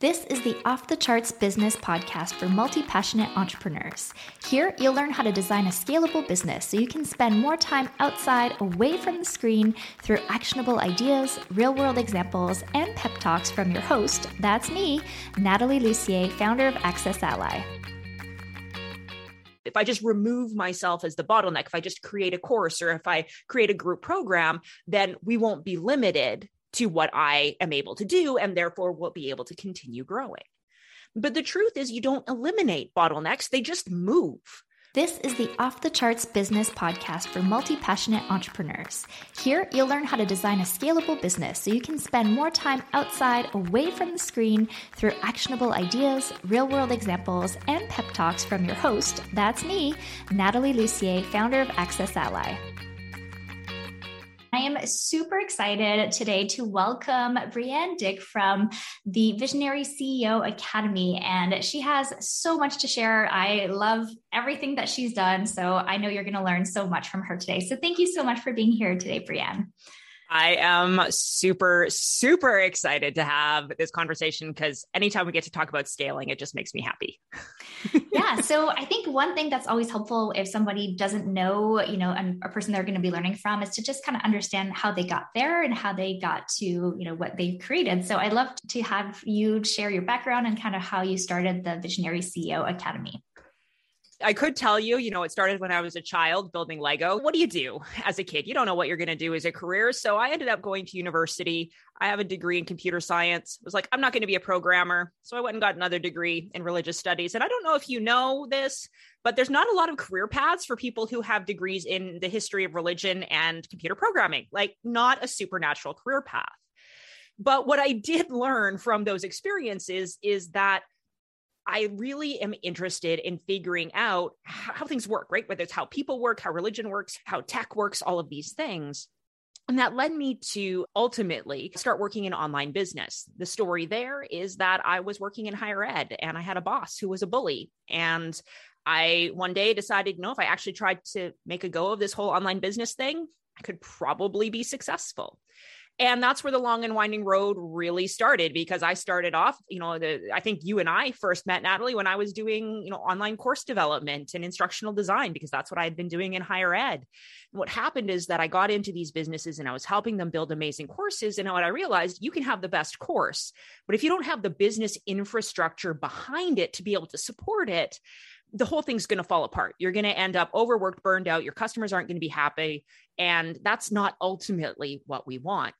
This is the Off the Charts Business Podcast for multi passionate entrepreneurs. Here, you'll learn how to design a scalable business so you can spend more time outside, away from the screen, through actionable ideas, real world examples, and pep talks from your host that's me, Natalie Lussier, founder of Access Ally. If I just remove myself as the bottleneck, if I just create a course or if I create a group program, then we won't be limited to what I am able to do, and therefore will be able to continue growing. But the truth is, you don't eliminate bottlenecks, they just move. This is the Off the Charts Business Podcast for multi passionate entrepreneurs. Here, you'll learn how to design a scalable business so you can spend more time outside, away from the screen, through actionable ideas, real world examples, and pep talks from your host that's me, Natalie Lussier, founder of Access Ally. I am super excited today to welcome Breanne Dyck from the Visionary CEO Academy. And she has so much to share. I love everything that she's done. So I know you're going to learn so much from her today. So thank you so much for being here today, Breanne. I am super, super excited to have this conversation because anytime we get to talk about scaling, it just makes me happy. yeah. So I think one thing that's always helpful if somebody doesn't know, you know, a person they're going to be learning from is to just kind of understand how they got there and how they got to, you know, what they've created. So I'd love to have you share your background and kind of how you started the Visionary CEO Academy. I could tell you, you know, it started when I was a child building Lego. What do you do as a kid? You don't know what you're going to do as a career. So I ended up going to university. I have a degree in computer science. I was like, I'm not going to be a programmer. So I went and got another degree in religious studies. And I don't know if you know this, but there's not a lot of career paths for people who have degrees in the history of religion and computer programming, like not a supernatural career path. But what I did learn from those experiences is that I really am interested in figuring out how things work, right? Whether it's how people work, how religion works, how tech works, all of these things. And that led me to ultimately start working in online business. The story there is that I was working in higher ed and I had a boss who was a bully. And I one day decided, you know, if I actually tried to make a go of this whole online business thing, I could probably be successful and that's where the long and winding road really started because i started off you know the, i think you and i first met natalie when i was doing you know online course development and instructional design because that's what i had been doing in higher ed. And what happened is that i got into these businesses and i was helping them build amazing courses and what i realized you can have the best course but if you don't have the business infrastructure behind it to be able to support it the whole thing's going to fall apart. You're going to end up overworked, burned out. Your customers aren't going to be happy. And that's not ultimately what we want.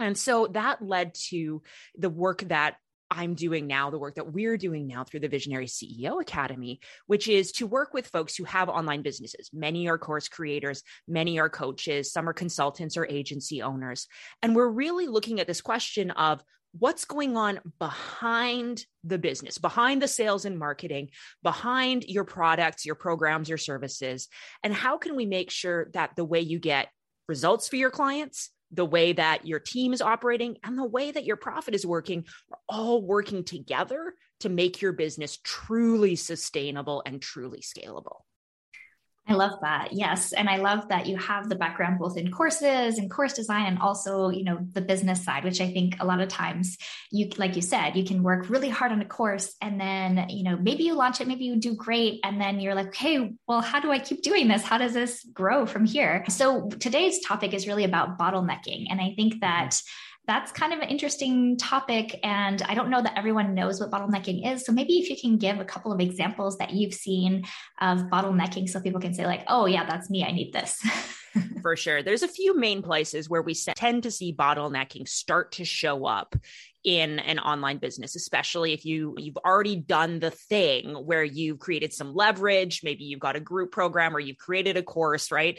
And so that led to the work that I'm doing now, the work that we're doing now through the Visionary CEO Academy, which is to work with folks who have online businesses. Many are course creators, many are coaches, some are consultants or agency owners. And we're really looking at this question of what's going on behind the business, behind the sales and marketing, behind your products, your programs, your services, and how can we make sure that the way you get results for your clients, the way that your team is operating, and the way that your profit is working are all working together to make your business truly sustainable and truly scalable. I love that. Yes. And I love that you have the background both in courses and course design and also, you know, the business side, which I think a lot of times you, like you said, you can work really hard on a course and then, you know, maybe you launch it, maybe you do great. And then you're like, hey, well, how do I keep doing this? How does this grow from here? So today's topic is really about bottlenecking. And I think that, that's kind of an interesting topic. And I don't know that everyone knows what bottlenecking is. So maybe if you can give a couple of examples that you've seen of bottlenecking so people can say, like, oh, yeah, that's me. I need this. For sure. There's a few main places where we tend to see bottlenecking start to show up in an online business especially if you you've already done the thing where you've created some leverage maybe you've got a group program or you've created a course right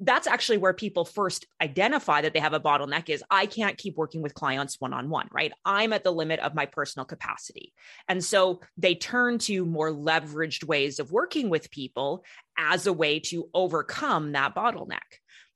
that's actually where people first identify that they have a bottleneck is I can't keep working with clients one on one, right? I'm at the limit of my personal capacity. And so they turn to more leveraged ways of working with people as a way to overcome that bottleneck.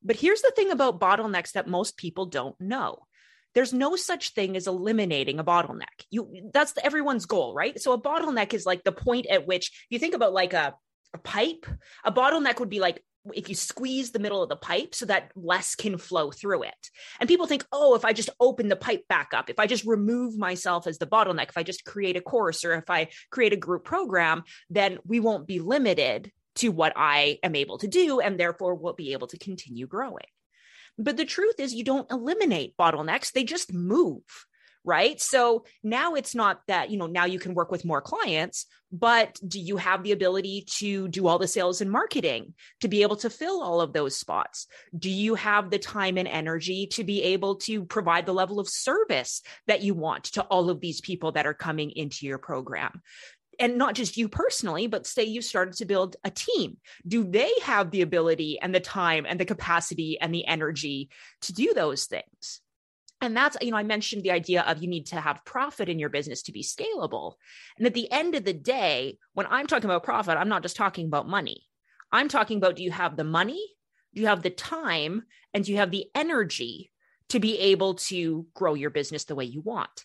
But here's the thing about bottlenecks that most people don't know. There's no such thing as eliminating a bottleneck. You that's everyone's goal, right? So a bottleneck is like the point at which you think about like a a pipe, a bottleneck would be like if you squeeze the middle of the pipe so that less can flow through it. And people think, oh, if I just open the pipe back up, if I just remove myself as the bottleneck, if I just create a course or if I create a group program, then we won't be limited to what I am able to do. And therefore, we'll be able to continue growing. But the truth is, you don't eliminate bottlenecks, they just move right? So now it's not that, you know, now you can work with more clients, but do you have the ability to do all the sales and marketing to be able to fill all of those spots? Do you have the time and energy to be able to provide the level of service that you want to all of these people that are coming into your program? and not just you personally, but say you started to build a team. Do they have the ability and the time and the capacity and the energy to do those things? And that's, you know, I mentioned the idea of you need to have profit in your business to be scalable. And at the end of the day, when I'm talking about profit, I'm not just talking about money. I'm talking about do you have the money? Do you have the time? And do you have the energy to be able to grow your business the way you want?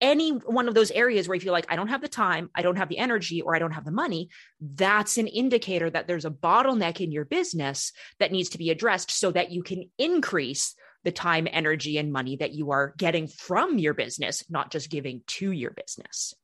Any one of those areas where you feel like I don't have the time, I don't have the energy, or I don't have the money, that's an indicator that there's a bottleneck in your business that needs to be addressed so that you can increase the time, energy, and money that you are getting from your business, not just giving to your business.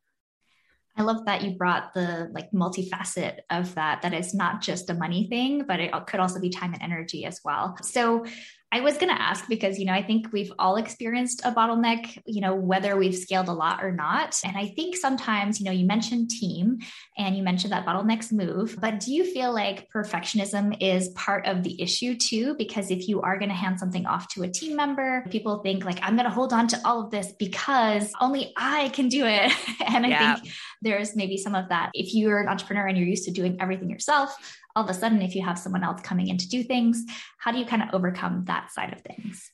I love that you brought the like multifacet of that, that it's not just a money thing, but it could also be time and energy as well. So I was going to ask because, you know, I think we've all experienced a bottleneck, you know, whether we've scaled a lot or not. And I think sometimes, you know, you mentioned team and you mentioned that bottlenecks move, but do you feel like perfectionism is part of the issue too? Because if you are going to hand something off to a team member, people think like, I'm going to hold on to all of this because only I can do it. and I yeah. think there's maybe some of that. If you're an entrepreneur and you're used to doing everything yourself, all of a sudden, if you have someone else coming in to do things, how do you kind of overcome that side of things?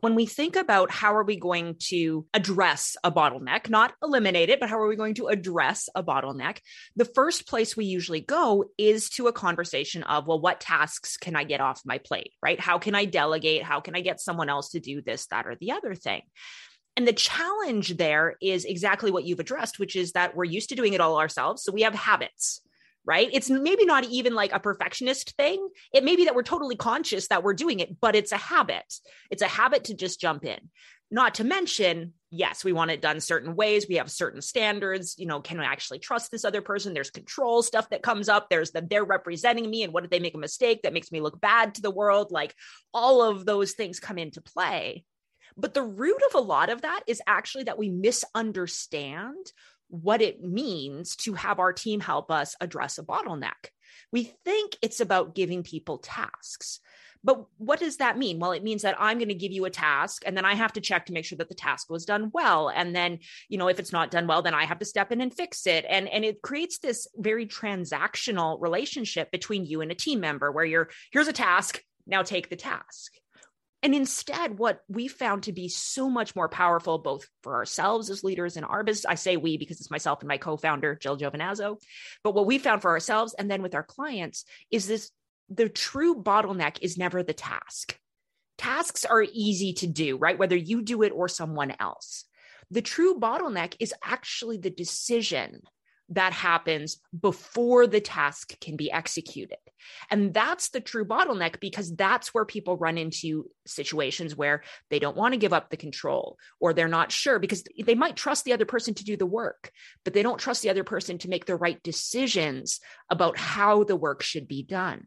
when we think about how are we going to address a bottleneck not eliminate it but how are we going to address a bottleneck the first place we usually go is to a conversation of well what tasks can i get off my plate? Right? How can i delegate? How can i get someone else to do this that or the other thing? And the challenge there is exactly what you've addressed which is that we're used to doing it all ourselves so we have habits right? It's maybe not even like a perfectionist thing. It may be that we're totally conscious that we're doing it, but it's a habit. It's a habit to just jump in. Not to mention, yes, we want it done certain ways. We have certain standards. You know, can I actually trust this other person? There's control stuff that comes up. There's that they're representing me. And what if they make a mistake that makes me look bad to the world? Like all of those things come into play. But the root of a lot of that is actually that we misunderstand what it means to have our team help us address a bottleneck. We think it's about giving people tasks. But what does that mean? Well, it means that I'm going to give you a task and then I have to check to make sure that the task was done well. And then, you know, if it's not done well, then I have to step in and fix it. And, and it creates this very transactional relationship between you and a team member where you're, here's a task, now take the task. And instead, what we found to be so much more powerful, both for ourselves as leaders in our business, I say we because it's myself and my co founder, Jill Giovinazzo, but what we found for ourselves and then with our clients is this the true bottleneck is never the task. Tasks are easy to do, right? Whether you do it or someone else. The true bottleneck is actually the decision that happens before the task can be executed. And that's the true bottleneck because that's where people run into situations where they don't want to give up the control or they're not sure because they might trust the other person to do the work, but they don't trust the other person to make the right decisions about how the work should be done.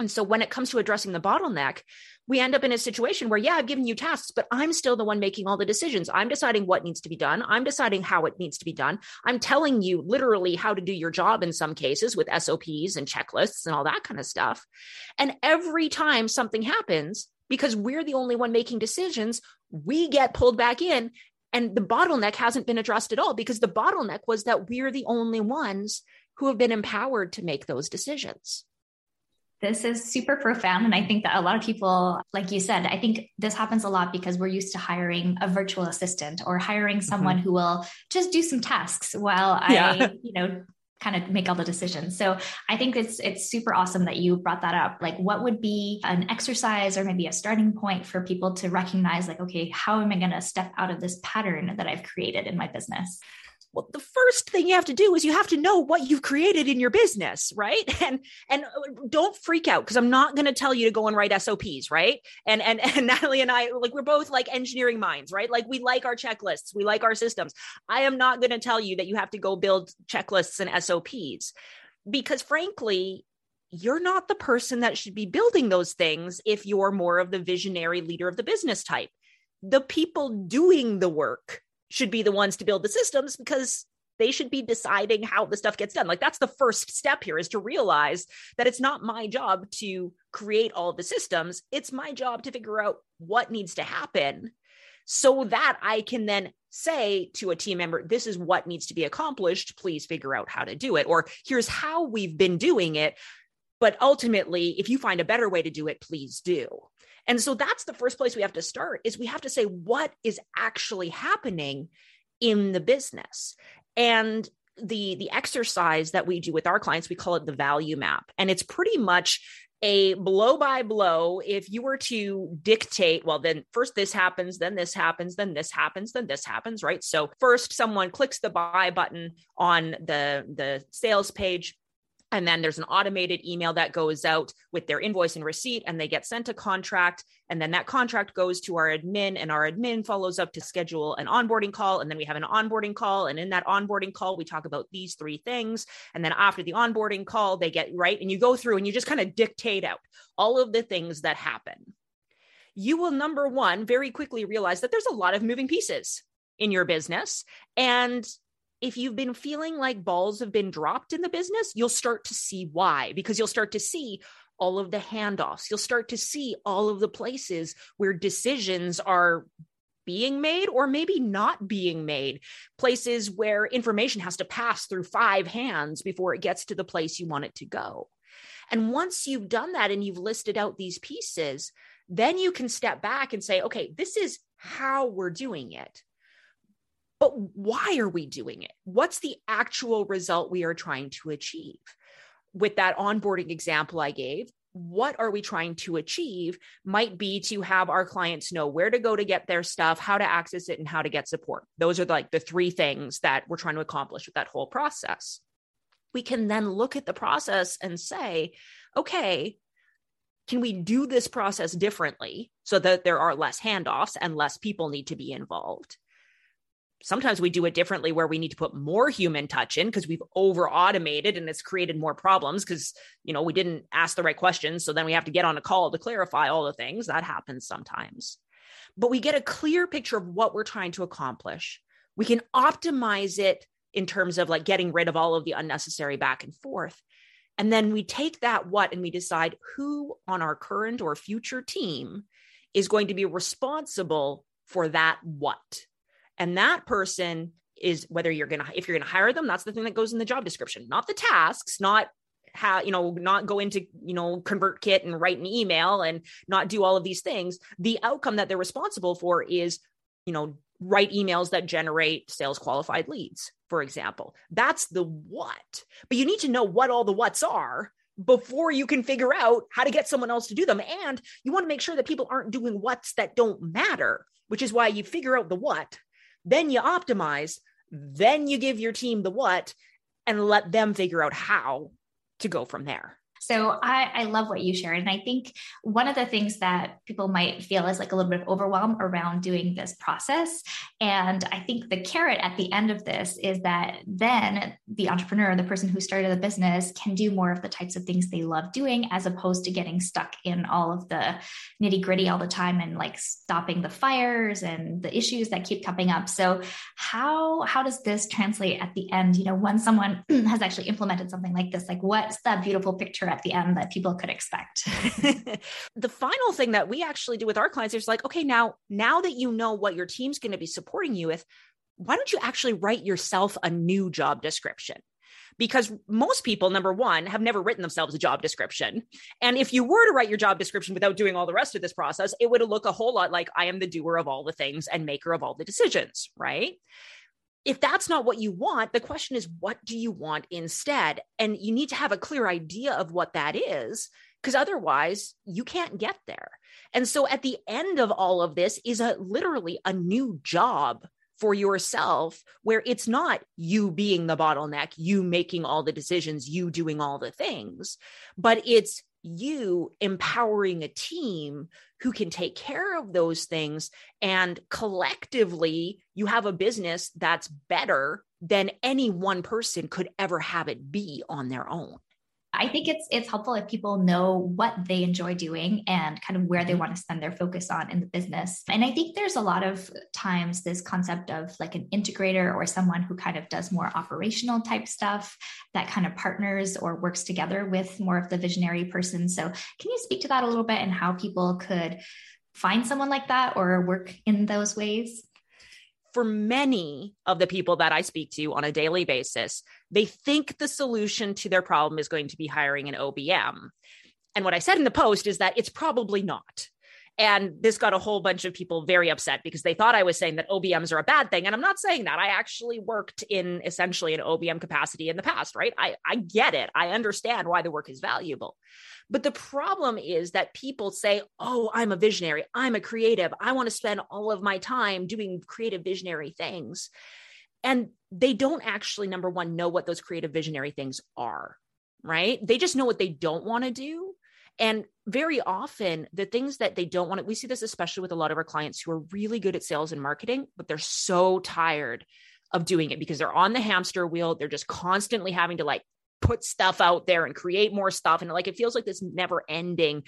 And so when it comes to addressing the bottleneck, we end up in a situation where, yeah, I've given you tasks, but I'm still the one making all the decisions. I'm deciding what needs to be done. I'm deciding how it needs to be done. I'm telling you literally how to do your job in some cases with SOPs and checklists and all that kind of stuff. And every time something happens, because we're the only one making decisions, we get pulled back in. And the bottleneck hasn't been addressed at all because the bottleneck was that we're the only ones who have been empowered to make those decisions. This is super profound. And I think that a lot of people, like you said, I think this happens a lot because we're used to hiring a virtual assistant or hiring mm-hmm. someone mm-hmm. who will just do some tasks while yeah. I, you know, kind of make all the decisions. So I think it's it's super awesome that you brought that up. Like what would be an exercise or maybe a starting point for people to recognize like okay, how am I going to step out of this pattern that I've created in my business? Well the first thing you have to do is you have to know what you've created in your business right? And and uh, don't freak out because i'm not going to tell you to go and write sops right? And and and natalie and i like we're both like engineering minds right? Like we like our checklists we like our systems. I am not going to tell you that you have to go build checklists and sops because frankly you're not the person that should be building those things if you're more of the visionary leader of the business type. The people doing the work should be the ones to build the systems because they should be deciding how the stuff gets done. Like that's the first step here is to realize that it's not my job to create all the systems. It's my job to figure out what needs to happen so that I can then say to a team member, this is what needs to be accomplished. Please figure out how to do it. Or here's how we've been doing it. But ultimately, if you find a better way to do it, please do. And so that's the first place we have to start is we have to say what is actually happening in the business. And the the exercise that we do with our clients we call it the value map. And it's pretty much a blow by blow. If you were to dictate well then first this happens then this happens then this happens then this happens right? So first someone clicks the buy button on the the sales page and then there's an automated email that goes out with their invoice and receipt, and they get sent a contract. And then that contract goes to our admin, and our admin follows up to schedule an onboarding call. And then we have an onboarding call. And in that onboarding call, we talk about these three things. And then after the onboarding call, they get right. And you go through and you just kind of dictate out all of the things that happen. You will, number one, very quickly realize that there's a lot of moving pieces in your business. And if you've been feeling like balls have been dropped in the business, you'll start to see why, because you'll start to see all of the handoffs. You'll start to see all of the places where decisions are being made or maybe not being made, places where information has to pass through five hands before it gets to the place you want it to go. And once you've done that and you've listed out these pieces, then you can step back and say, okay, this is how we're doing it. But why are we doing it? What's the actual result we are trying to achieve? With that onboarding example I gave, what are we trying to achieve might be to have our clients know where to go to get their stuff, how to access it, and how to get support. Those are like the three things that we're trying to accomplish with that whole process. We can then look at the process and say, okay, can we do this process differently so that there are less handoffs and less people need to be involved? Sometimes we do it differently where we need to put more human touch in because we've over automated and it's created more problems because you know we didn't ask the right questions so then we have to get on a call to clarify all the things. That happens sometimes. But we get a clear picture of what we're trying to accomplish. We can optimize it in terms of like getting rid of all of the unnecessary back and forth. And then we take that what and we decide who on our current or future team is going to be responsible for that what and that person is whether you're going to, if you're going to hire them, that's the thing that goes in the job description, not the tasks, not how, you know, not go into, you know, ConvertKit and write an email and not do all of these things. The outcome that they're responsible for is, you know, write emails that generate sales qualified leads, for example. That's the what. But you need to know what all the what's are before you can figure out how to get someone else to do them. And you want to make sure that people aren't doing what's that don't matter, which is why you figure out the what then you optimize, then you give your team the what and let them figure out how to go from there. So I, I love what you shared. And I think one of the things that people might feel is like a little bit of overwhelm around doing this process. And I think the carrot at the end of this is that then the entrepreneur, the person who started the business, can do more of the types of things they love doing as opposed to getting stuck in all of the nitty gritty all the time and like stopping the fires and the issues that keep coming up. So how how does this translate at the end? You know, when someone has actually implemented something like this, like what's that beautiful picture at the end that people could expect. the final thing that we actually do with our clients is like, okay, now, now that you know what your team's going to be supporting you with, why don't you actually write yourself a new job description? because most people number one have never written themselves a job description and if you were to write your job description without doing all the rest of this process it would look a whole lot like i am the doer of all the things and maker of all the decisions right if that's not what you want, the question is, what do you want instead? And you need to have a clear idea of what that is, because otherwise you can't get there. And so at the end of all of this is a literally a new job for yourself where it's not you being the bottleneck, you making all the decisions, you doing all the things, but it's you empowering a team who can take care of those things. And collectively, you have a business that's better than any one person could ever have it be on their own. I think it's it's helpful if people know what they enjoy doing and kind of where they mm-hmm. want to spend their focus on in the business. And I think there's a lot of times this concept of like an integrator or someone who kind of does more operational type stuff that kind of partners or works together with more of the visionary person. So can you speak to that a little bit and how people could find someone like that or work in those ways? For many of the people that I speak to on a daily basis, they think the solution to their problem is going to be hiring an OBM. And what I said in the post is that it's probably not. And this got a whole bunch of people very upset because they thought I was saying that OBMs are a bad thing. And I'm not saying that. I actually worked in essentially an OBM capacity in the past, right? I, I get it. I understand why the work is valuable. But the problem is that people say, oh, I'm a visionary. I'm a creative. I want to spend all of my time doing creative visionary things. And they don't actually, number one, know what those creative visionary things are, right? They just know what they don't want to do. And very often, the things that they don't want to, we see this especially with a lot of our clients who are really good at sales and marketing, but they're so tired of doing it because they're on the hamster wheel. They're just constantly having to like put stuff out there and create more stuff. And like it feels like this never ending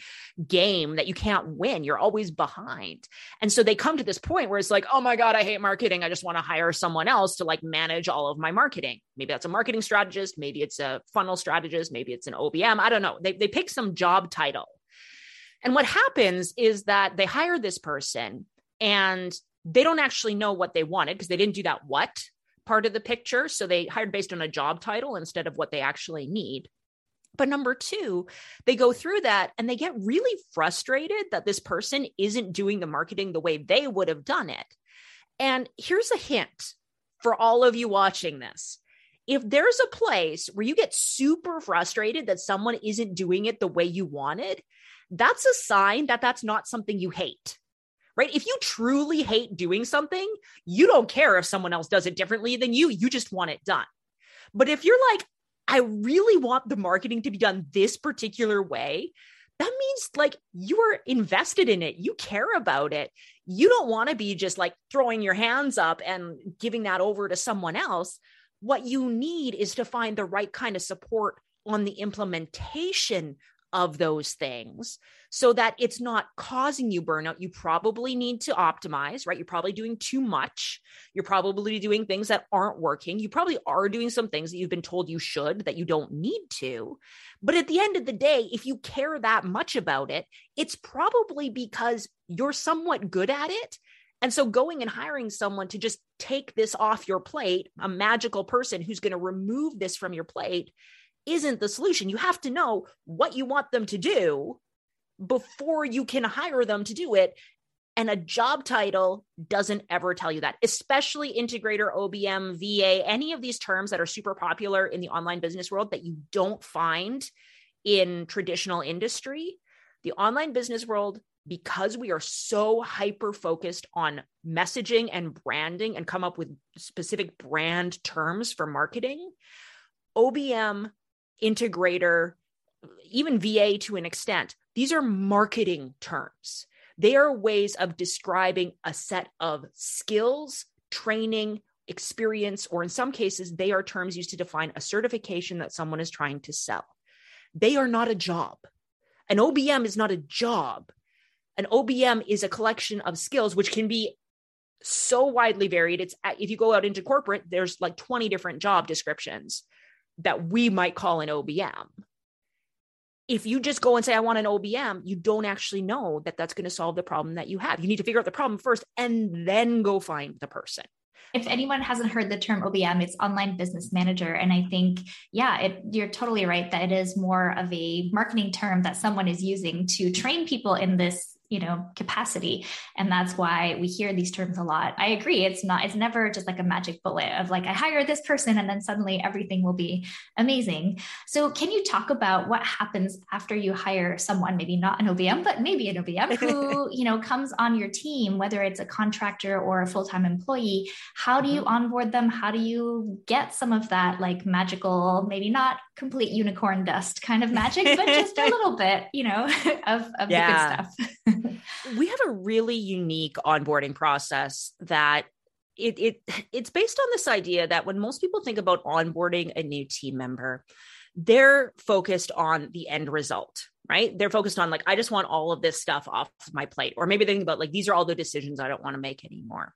game that you can't win. You're always behind. And so they come to this point where it's like, oh my God, I hate marketing. I just want to hire someone else to like manage all of my marketing. Maybe that's a marketing strategist. Maybe it's a funnel strategist. Maybe it's an OBM. I don't know. They, they pick some job title. And what happens is that they hire this person and they don't actually know what they wanted because they didn't do that what part of the picture. So they hired based on a job title instead of what they actually need. But number two, they go through that and they get really frustrated that this person isn't doing the marketing the way they would have done it. And here's a hint for all of you watching this. If there's a place where you get super frustrated that someone isn't doing it the way you wanted, that's a sign that that's not something you hate right? If you truly hate doing something, you don't care if someone else does it differently than you, you just want it done. But if you're like, I really want the marketing to be done this particular way, that means like you are invested in it. You care about it. You don't want to be just like throwing your hands up and giving that over to someone else. What you need is to find the right kind of support on the implementation of those things so that it's not causing you burnout. You probably need to optimize, right? You're probably doing too much. You're probably doing things that aren't working. You probably are doing some things that you've been told you should that you don't need to. But at the end of the day, if you care that much about it, it's probably because you're somewhat good at it. And so going and hiring someone to just take this off your plate, a magical person who's going to remove this from your plate, isn't the solution. You have to know what you want them to do before you can hire them to do it. And a job title doesn't ever tell you that, especially integrator, OBM, VA, any of these terms that are super popular in the online business world that you don't find in traditional industry. The online business world, because we are so hyper focused on messaging and branding and come up with specific brand terms for marketing, OBM integrator, even VA to an extent, these are marketing terms. They are ways of describing a set of skills, training, experience, or in some cases, they are terms used to define a certification that someone is trying to sell. They are not a job. An OBM is not a job. An OBM is a collection of skills which can be so widely varied. It's if you go out into corporate, there's like 20 different job descriptions that we might call an OBM. If you just go and say, I want an OBM, you don't actually know that that's going to solve the problem that you have. You need to figure out the problem first and then go find the person. If anyone hasn't heard the term OBM, it's online business manager. And I think, yeah, it, you're totally right that it is more of a marketing term that someone is using to train people in this you know capacity. And that's why we hear these terms a lot. I agree it's not it's never just like a magic bullet of like i hire this person and then suddenly everything will be amazing. So can you talk about what happens after you hire someone maybe not an obm but maybe an obm who you know comes on your team whether it's a contractor or a full-time employee? How do you mm-hmm. onboard them? How do you get some of that like magical maybe not complete unicorn dust kind of magic but just a little bit you know of, of yeah. the good stuff we have a really unique onboarding process that it, it it's based on this idea that when most people think about onboarding a new team member, they're focused on the end result, right? They're focused on like, I just want all of this stuff off my plate. Or maybe they think about like, these are all the decisions I don't want to make anymore.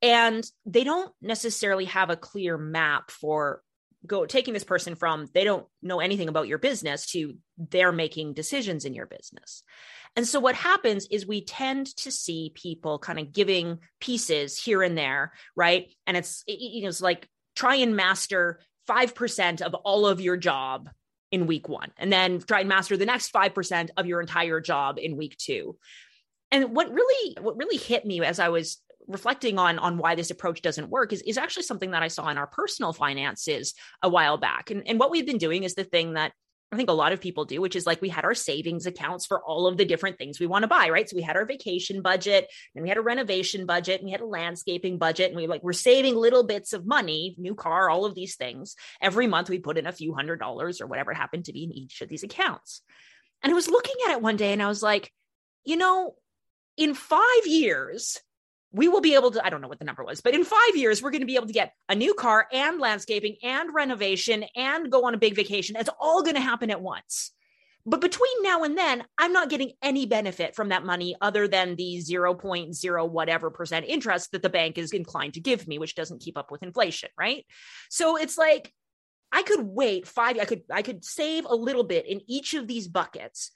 And they don't necessarily have a clear map for go taking this person from they don't know anything about your business to they're making decisions in your business. And so what happens is we tend to see people kind of giving pieces here and there, right? And it's you know it's like try and master 5% of all of your job in week 1 and then try and master the next 5% of your entire job in week 2. And what really what really hit me as I was reflecting on on why this approach doesn't work is, is actually something that I saw in our personal finances a while back. And, and what we've been doing is the thing that I think a lot of people do, which is like we had our savings accounts for all of the different things we want to buy, right? So we had our vacation budget, and we had a renovation budget, and we had a landscaping budget, and we like we're saving little bits of money, new car, all of these things. Every month we put in a few hundred dollars or whatever it happened to be in each of these accounts. And I was looking at it one day and I was like, you know, in five years, we will be able to, I don't know what the number was, but in five years, we're going to be able to get a new car and landscaping and renovation and go on a big vacation. It's all going to happen at once. But between now and then, I'm not getting any benefit from that money other than the 0.0 whatever percent interest that the bank is inclined to give me, which doesn't keep up with inflation, right? So it's like I could wait five, I could I could save a little bit in each of these buckets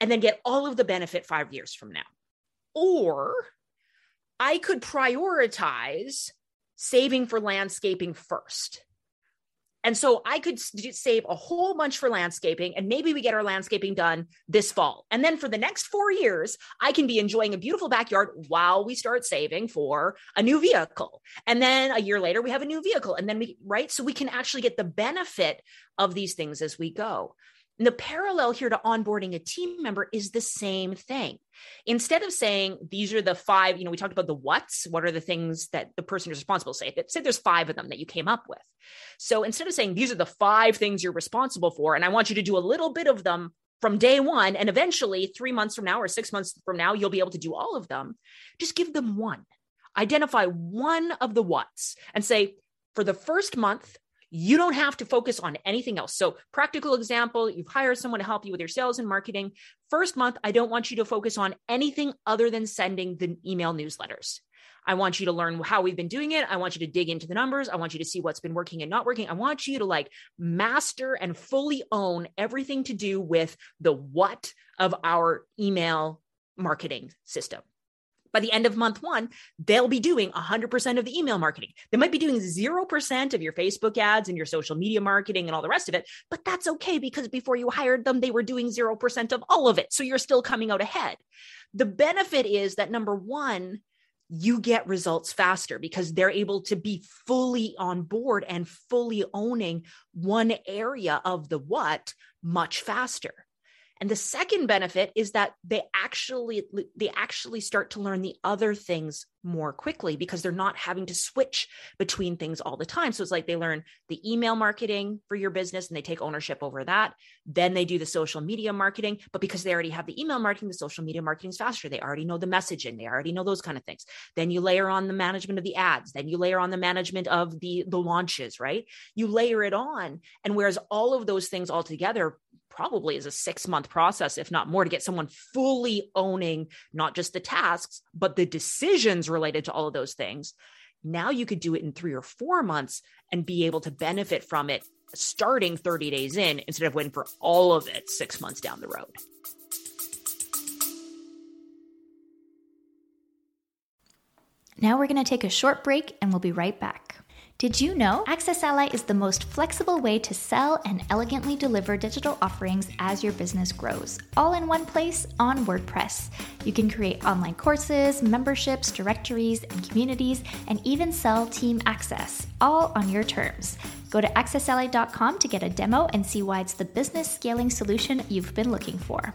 and then get all of the benefit five years from now. Or I could prioritize saving for landscaping first. And so I could save a whole bunch for landscaping, and maybe we get our landscaping done this fall. And then for the next four years, I can be enjoying a beautiful backyard while we start saving for a new vehicle. And then a year later, we have a new vehicle. And then we, right? So we can actually get the benefit of these things as we go. And the parallel here to onboarding a team member is the same thing. Instead of saying these are the five, you know, we talked about the what's, what are the things that the person is responsible say? Say there's five of them that you came up with. So instead of saying these are the five things you're responsible for, and I want you to do a little bit of them from day one, and eventually three months from now or six months from now, you'll be able to do all of them. Just give them one. Identify one of the what's and say, for the first month, you don't have to focus on anything else. So, practical example, you've hired someone to help you with your sales and marketing. First month, I don't want you to focus on anything other than sending the email newsletters. I want you to learn how we've been doing it. I want you to dig into the numbers. I want you to see what's been working and not working. I want you to like master and fully own everything to do with the what of our email marketing system by the end of month one, they'll be doing 100% of the email marketing. They might be doing 0% of your Facebook ads and your social media marketing and all the rest of it, but that's okay because before you hired them, they were doing 0% of all of it. So you're still coming out ahead. The benefit is that number one, you get results faster because they're able to be fully on board and fully owning one area of the what much faster. And the second benefit is that they actually they actually start to learn the other things more quickly because they're not having to switch between things all the time. So it's like they learn the email marketing for your business and they take ownership over that. Then they do the social media marketing, but because they already have the email marketing, the social media marketing is faster. They already know the messaging, they already know those kind of things. Then you layer on the management of the ads, then you layer on the management of the the launches, right? You layer it on and whereas all of those things all together probably is a six month process, if not more, to get someone fully owning not just the tasks, but the decisions related to all of those things. Now you could do it in three or four months and be able to benefit from it starting 30 days in instead of waiting for all of it six months down the road. Now we're going to take a short break and we'll be right back. Did you know Access Ally is the most flexible way to sell and elegantly deliver digital offerings as your business grows, all in one place on WordPress? You can create online courses, memberships, directories, and communities, and even sell team access, all on your terms. Go to accessally.com to get a demo and see why it's the business scaling solution you've been looking for.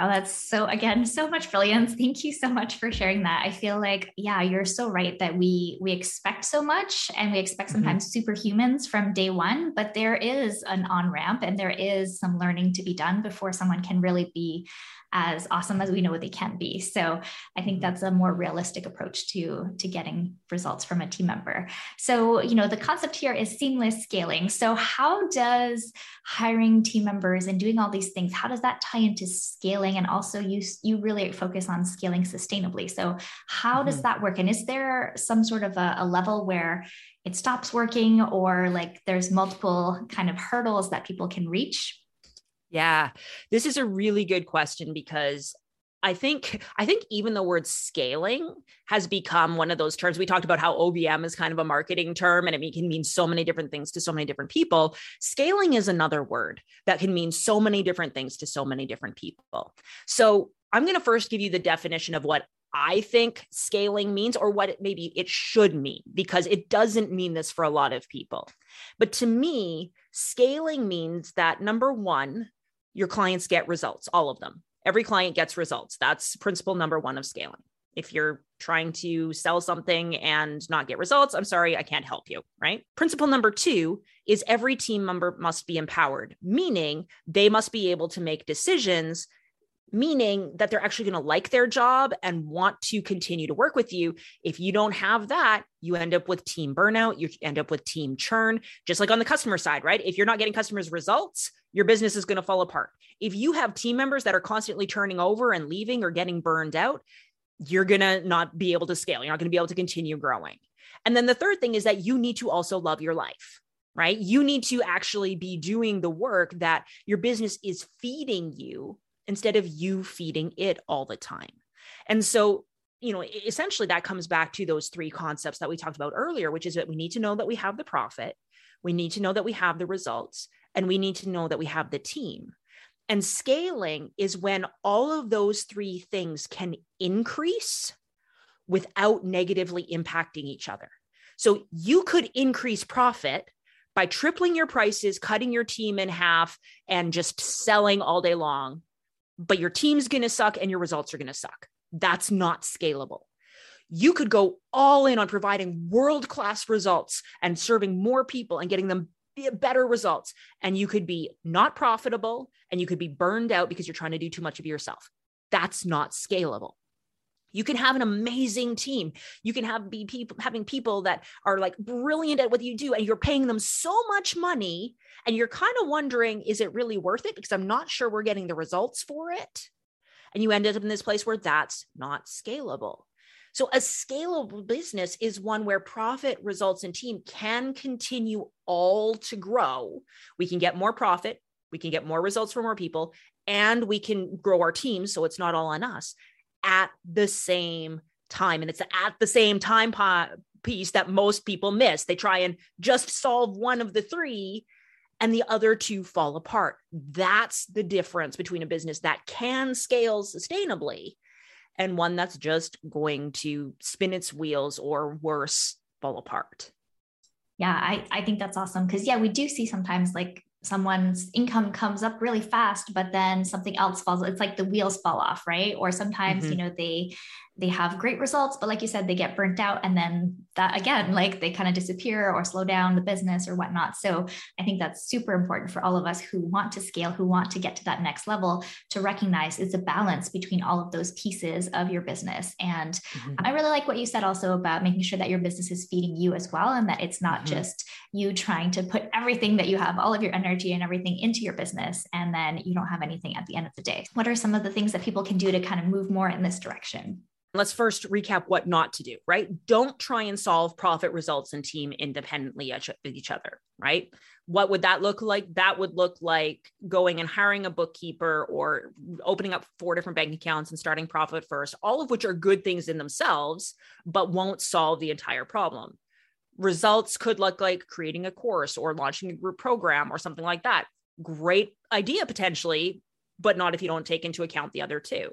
Oh, that's so, again, so much brilliance. Thank you so much for sharing that. I feel like, yeah, you're so right that we we expect so much and we expect mm-hmm. sometimes mm-hmm. superhumans from day one, but there is an on ramp and there is some learning to be done before someone can really be as awesome as we know they can be. So I think mm-hmm. that's a more realistic approach to, to getting results from a team member. So, you know, the concept here is seamless scaling. So how does hiring team members and doing all these things, how does that tie into scaling? And also you, you really focus on scaling sustainably. So how mm-hmm. does that work? And is there some sort of a, a level where it stops working or like there's multiple kind of hurdles that people can reach yeah, this is a really good question because I think I think even the word scaling has become one of those terms. We talked about how OBM is kind of a marketing term and it can mean so many different things to so many different people. Scaling is another word that can mean so many different things to so many different people. So I'm going to first give you the definition of what I think scaling means or what it maybe it should mean because it doesn't mean this for a lot of people. But to me, scaling means that number 1, your clients get results, all of them. Every client gets results. That's principle number one of scaling. If you're trying to sell something and not get results, I'm sorry, I can't help you, right? Principle number two is every team member must be empowered, meaning they must be able to make decisions meaning that they're actually going to like their job and want to continue to work with you. If you don't have that, you end up with team burnout, you end up with team churn, just like on the customer side, right? If you're not getting customers results, your business is going to fall apart. If you have team members that are constantly turning over and leaving or getting burned out, you're going to not be able to scale. You're not going to be able to continue growing. And then the third thing is that you need to also love your life right? You need to actually be doing the work that your business is feeding you instead of you feeding it all the time. And so, you know, essentially that comes back to those three concepts that we talked about earlier, which is that we need to know that we have the profit, we need to know that we have the results, and we need to know that we have the team. And scaling is when all of those three things can increase without negatively impacting each other. So you could increase profit by tripling your prices, cutting your team in half, and just selling all day long but your team's going to suck and your results are going to suck. That's not scalable. You could go all in on providing world class results and serving more people and getting them better results. And you could be not profitable and you could be burned out because you're trying to do too much of yourself. That's not scalable. You can have an amazing team. You can have be people having people that are like brilliant at what you do and you're paying them so much money and you're kind of wondering is it really worth it because I'm not sure we're getting the results for it. And you ended up in this place where that's not scalable. So a scalable business is one where profit, results and team can continue all to grow. We can get more profit, we can get more results for more people and we can grow our team so it's not all on us at the same time. And it's at the same time piece that most people miss. They try and just solve one of the three and the other two fall apart. That's the difference between a business that can scale sustainably and one that's just going to spin its wheels or worse, fall apart. Yeah, I, I think that's awesome. Cause yeah, we do see sometimes like someone's income comes up really fast but then something else falls it's like the wheels fall off right or sometimes mm-hmm. you know they they have great results but like you said they get burnt out and then that again like they kind of disappear or slow down the business or whatnot so i think that's super important for all of us who want to scale who want to get to that next level to recognize it's a balance between all of those pieces of your business and mm-hmm. i really like what you said also about making sure that your business is feeding you as well and that it's not mm-hmm. just you trying to put everything that you have all of your energy and everything into your business and then you don't have anything at the end of the day what are some of the things that people can do to kind of move more in this direction Let's first recap what not to do, right? Don't try and solve profit results and team independently of each other, right? What would that look like? That would look like going and hiring a bookkeeper or opening up four different bank accounts and starting profit first, all of which are good things in themselves, but won't solve the entire problem. Results could look like creating a course or launching a group program or something like that. Great idea potentially, but not if you don't take into account the other two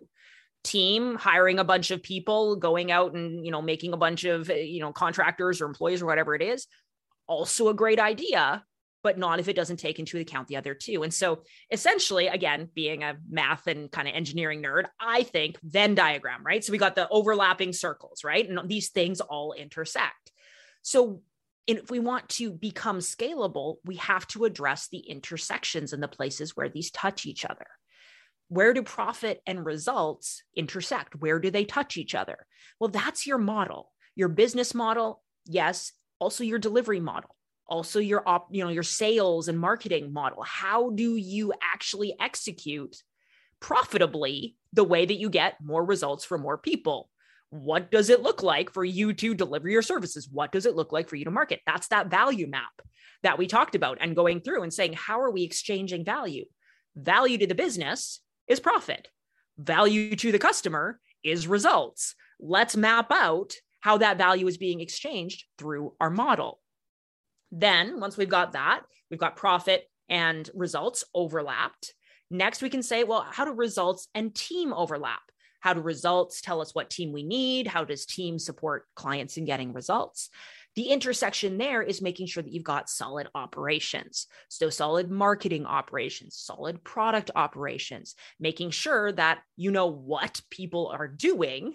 team hiring a bunch of people going out and you know making a bunch of eh, you know contractors or employees or whatever it is also a great idea but not if it doesn't take into account the other two. And so essentially again being a math and kind of engineering nerd i think venn diagram right? So we got the overlapping circles right? And these things all intersect. So if we want to become scalable we have to address the intersections and the places where these touch each other where do profit and results intersect? Where do they touch each other? Well, that's your model, your business model. Yes, also your delivery model, also your op, you know, your sales and marketing model. How do you actually execute profitably the way that you get more results for more people? What does it look like for you to deliver your services? What does it look like for you to market? That's that value map that we talked about and going through and saying, how are we exchanging value? Value to the business is profit. Value to the customer is results. Let's map out how that value is being exchanged through our model. Then, once we've got that, we've got profit and results overlapped. Next, we can say, well, how do results and team overlap? How do results tell us what team we need? How does team support clients in getting results? The intersection there is making sure that you've got solid operations. So, solid marketing operations, solid product operations, making sure that you know what people are doing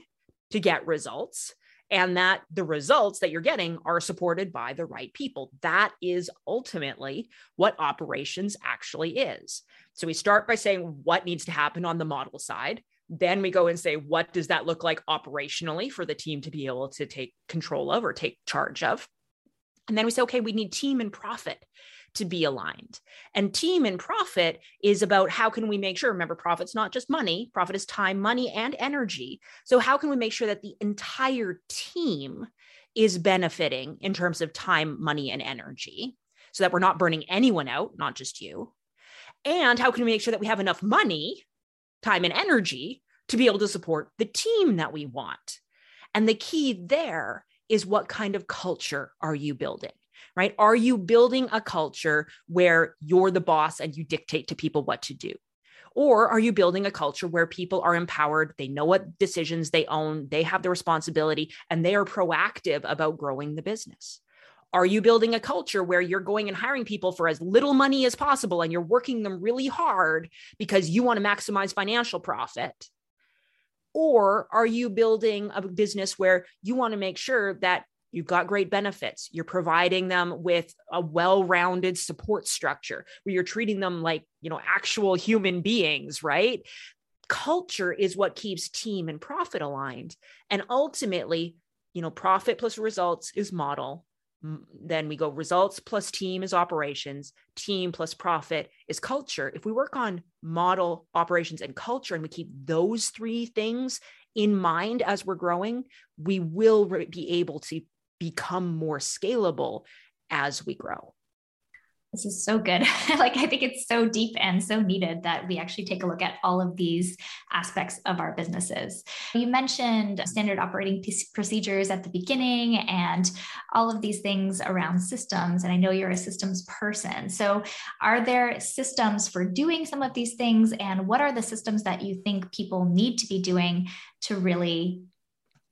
to get results and that the results that you're getting are supported by the right people. That is ultimately what operations actually is. So we start by saying what needs to happen on the model side. Then we go and say, what does that look like operationally for the team to be able to take control of or take charge of? And then we say, okay, we need team and profit to be aligned. And team and profit is about how can we make sure, remember, profit's not just money, profit is time, money, and energy. So, how can we make sure that the entire team is benefiting in terms of time, money, and energy so that we're not burning anyone out, not just you? And how can we make sure that we have enough money time and energy to be able to support the team that we want. And the key there is what kind of culture are you building? Right? Are you building a culture where you're the boss and you dictate to people what to do? Or are you building a culture where people are empowered, they know what decisions they own, they have the responsibility, and they are proactive about growing the business? Are you building a culture where you're going and hiring people for as little money as possible and you're working them really hard because you want to maximize financial profit? Or are you building a business where you want to make sure that you've got great benefits, you're providing them with a well-rounded support structure where you're treating them like, you know, actual human beings, right? Culture is what keeps team and profit aligned. And ultimately, you know, profit plus results is model then we go results plus team is operations, team plus profit is culture. If we work on model operations and culture and we keep those three things in mind as we're growing, we will be able to become more scalable as we grow. This is so good. like, I think it's so deep and so needed that we actually take a look at all of these aspects of our businesses. You mentioned standard operating procedures at the beginning and all of these things around systems. And I know you're a systems person. So, are there systems for doing some of these things? And what are the systems that you think people need to be doing to really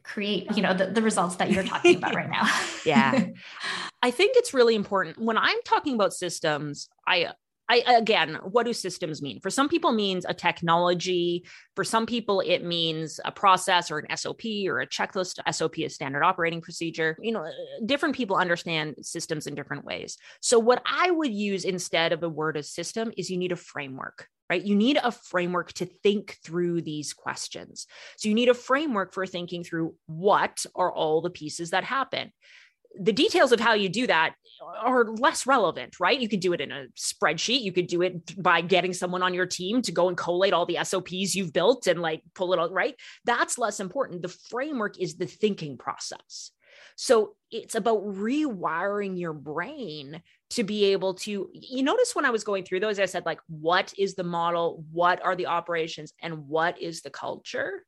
create you know the, the results that you're talking about right now yeah i think it's really important when i'm talking about systems i I, again, what do systems mean? For some people, means a technology. For some people, it means a process or an SOP or a checklist. SOP is standard operating procedure. You know, different people understand systems in different ways. So, what I would use instead of the word of system is you need a framework right? You need a framework to think through these questions. So you need a framework for thinking through what are all the pieces that happen. The details of how you do that are less relevant, right? You could do it in a spreadsheet. You could do it by getting someone on your team to go and collate all the SOPs you've built and like pull it all, right? That's less important. The framework is the thinking process. So it's about rewiring your brain to be able to you notice when i was going through those i said like what is the model what are the operations and what is the culture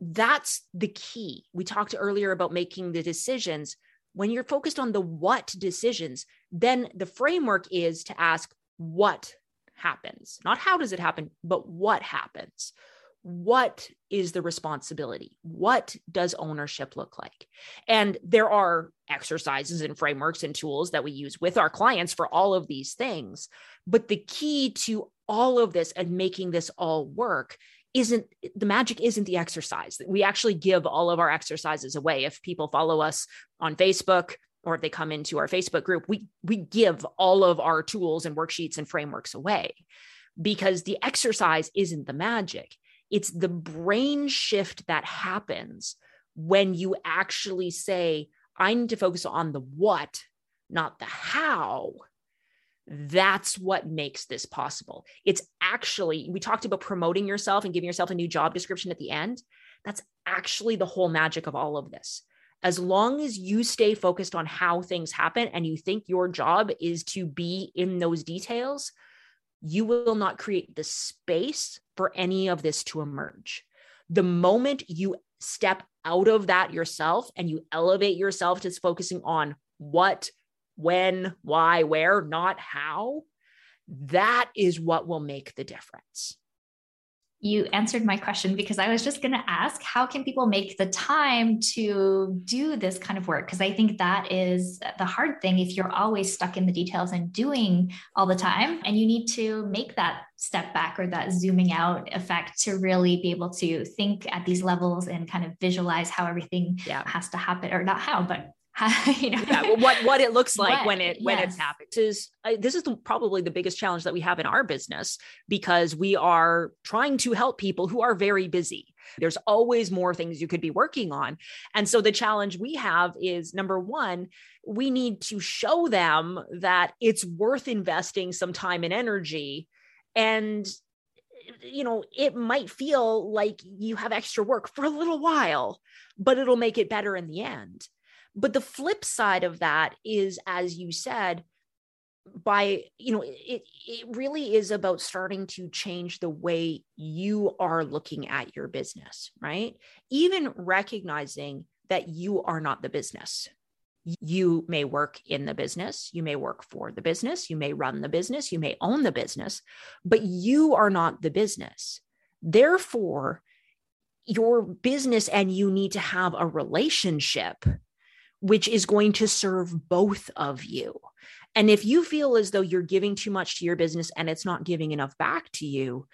that's the key we talked earlier about making the decisions when you're focused on the what decisions then the framework is to ask what happens not how does it happen but what happens what is the responsibility? What does ownership look like? And there are exercises and frameworks and tools that we use with our clients for all of these things. But the key to all of this and making this all work isn't the magic isn't the exercise. We actually give all of our exercises away. If people follow us on Facebook, or if they come into our Facebook group, we we give all of our tools and worksheets and frameworks away because the exercise isn't the magic. It's the brain shift that happens when you actually say, I need to focus on the what, not the how. That's what makes this possible. It's actually, we talked about promoting yourself and giving yourself a new job description at the end. That's actually the whole magic of all of this. As long as you stay focused on how things happen and you think your job is to be in those details, you will not create the space for any of this to emerge. The moment you step out of that yourself and you elevate yourself to focusing on what, when, why, where, not how, that is what will make the difference you answered my question because I was just going to ask how can people make the time to do this kind of work? Because I think that is the hard thing if you're always stuck in the details and doing all the time, and you need to make that step back or that zooming out effect to really be able to think at these levels and kind of visualize how everything yeah. has to happen, or not how, but you know? Yeah, what what it looks like what, when it when yes. it's happening. This is uh, this is the, probably the biggest challenge that we have in our business because we are trying to help people who are very busy. There's always more things you could be working on. And so the challenge we have is number 1 we need to show them that it's worth investing some time and energy. And you know it might feel like you have extra work for a little while but it'll make it better in the end but the flip side of that is, as you said, by you know it it really is about starting to change the way you are looking at your business right? Even recognizing that you are not the business. You may work in the business you may work for the business you may run the business you may own the business but you are not the business. Therefore your business and you need to have a relationship which is going to serve both of you. And if you feel as though you're giving too much to your business and it's not giving enough back to you,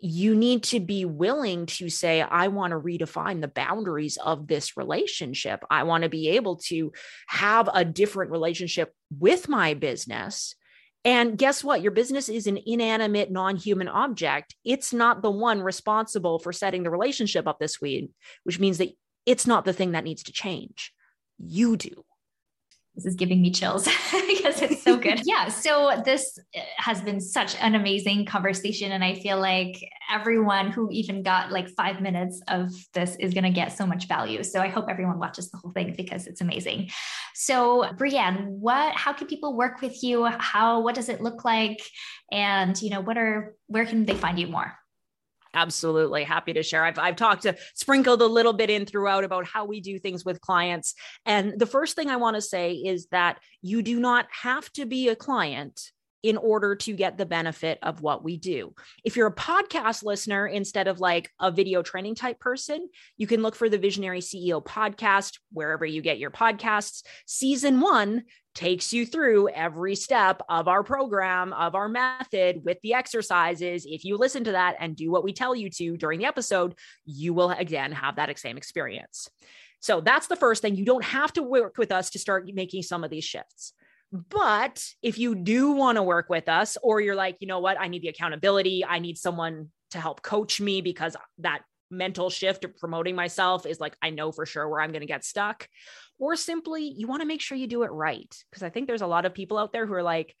you need to be willing to say, I want to redefine the boundaries of this relationship. I want to be able to have a different relationship with my business. And guess what? Your business is an inanimate, non human object. It's not the one responsible for setting the relationship up this week, which means that it's not the thing that needs to change you do. This is giving me chills because it's so good. yeah. So, this uh, has been such an amazing conversation. And I feel like everyone who even got like five minutes of this is going to get so much value. So, I hope everyone watches the whole thing because it's amazing. So, Breanne, what, how can people work with you? How, what does it look like? And, you know, what are, where can they find you more? Absolutely. Happy to share. I've, I've talked to sprinkled a little bit in throughout about how we do things with clients. And the first thing I want to say is that you do not have to be a client in order to get the benefit of what we do. If you're a podcast listener instead of like a video training type person, you can look for the Visionary CEO podcast wherever you get your podcasts. Season one takes you through every step of our program, of our method with the exercises. If you listen to that and do what we tell you to during the episode, you will again have that same experience. So that's the first thing. You don't have to work with us to start making some of these shifts. But if you do want to work with us, or you're like, you know what, I need the accountability, I need someone to help coach me because that mental shift of promoting myself is like, I know for sure where I'm going to get stuck. Or simply, you want to make sure you do it right. Because I think there's a lot of people out there who are like,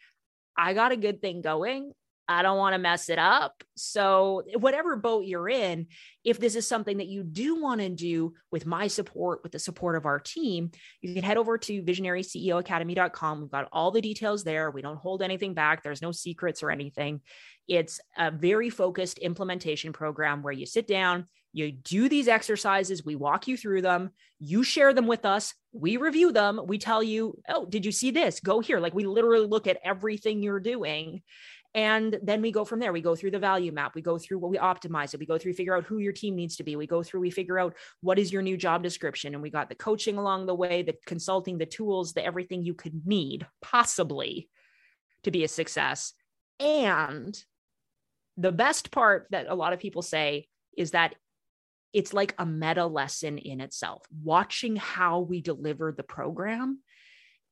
I got a good thing going. I don't want to mess it up. So, whatever boat you're in, if this is something that you do want to do with my support, with the support of our team, you can head over to visionaryceoacademy.com. We've got all the details there. We don't hold anything back, there's no secrets or anything. It's a very focused implementation program where you sit down, you do these exercises, we walk you through them, you share them with us, we review them, we tell you, oh, did you see this? Go here. Like we literally look at everything you're doing. And then we go from there. We go through the value map. We go through what we optimize it. We go through, figure out who your team needs to be. We go through, we figure out what is your new job description. And we got the coaching along the way, the consulting, the tools, the everything you could need possibly to be a success. And the best part that a lot of people say is that it's like a meta lesson in itself. Watching how we deliver the program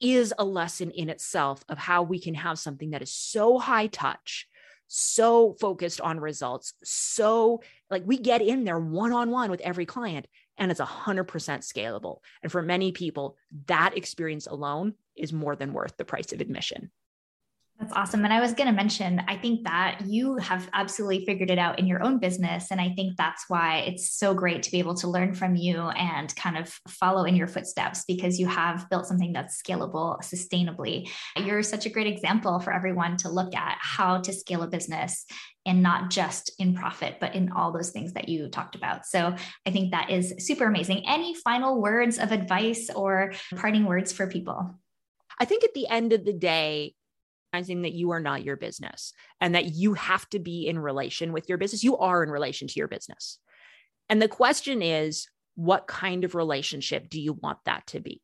is a lesson in itself of how we can have something that is so high touch, so focused on results, so like we get in there one on one with every client and it's 100% scalable. And for many people, that experience alone is more than worth the price of admission. That's awesome. And I was going to mention, I think that you have absolutely figured it out in your own business. And I think that's why it's so great to be able to learn from you and kind of follow in your footsteps because you have built something that's scalable sustainably. You're such a great example for everyone to look at how to scale a business and not just in profit, but in all those things that you talked about. So I think that is super amazing. Any final words of advice or parting words for people? I think at the end of the day, recognizing that you are not your business and that you have to be in relation with your business. You are in relation to your business. And the question is, what kind of relationship do you want that to be?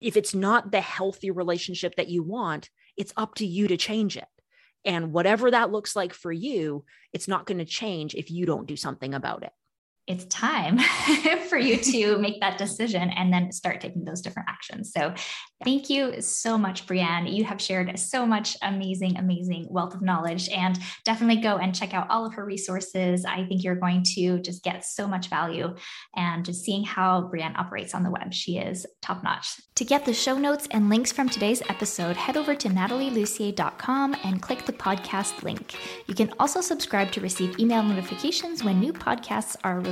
If it's not the healthy relationship that you want, it's up to you to change it. And whatever that looks like for you, it's not going to change if you don't do something about it it's time for you to make that decision and then start taking those different actions. So, thank you so much, Breanne. You have shared so much amazing, amazing wealth of knowledge, and definitely go and check out all of her resources. I think you're going to just get so much value and just seeing how Breanne operates on the web. She is top notch. To get the show notes and links from today's episode, head over to natalielussier.com and click the podcast link. You can also subscribe to receive email notifications when new podcasts are released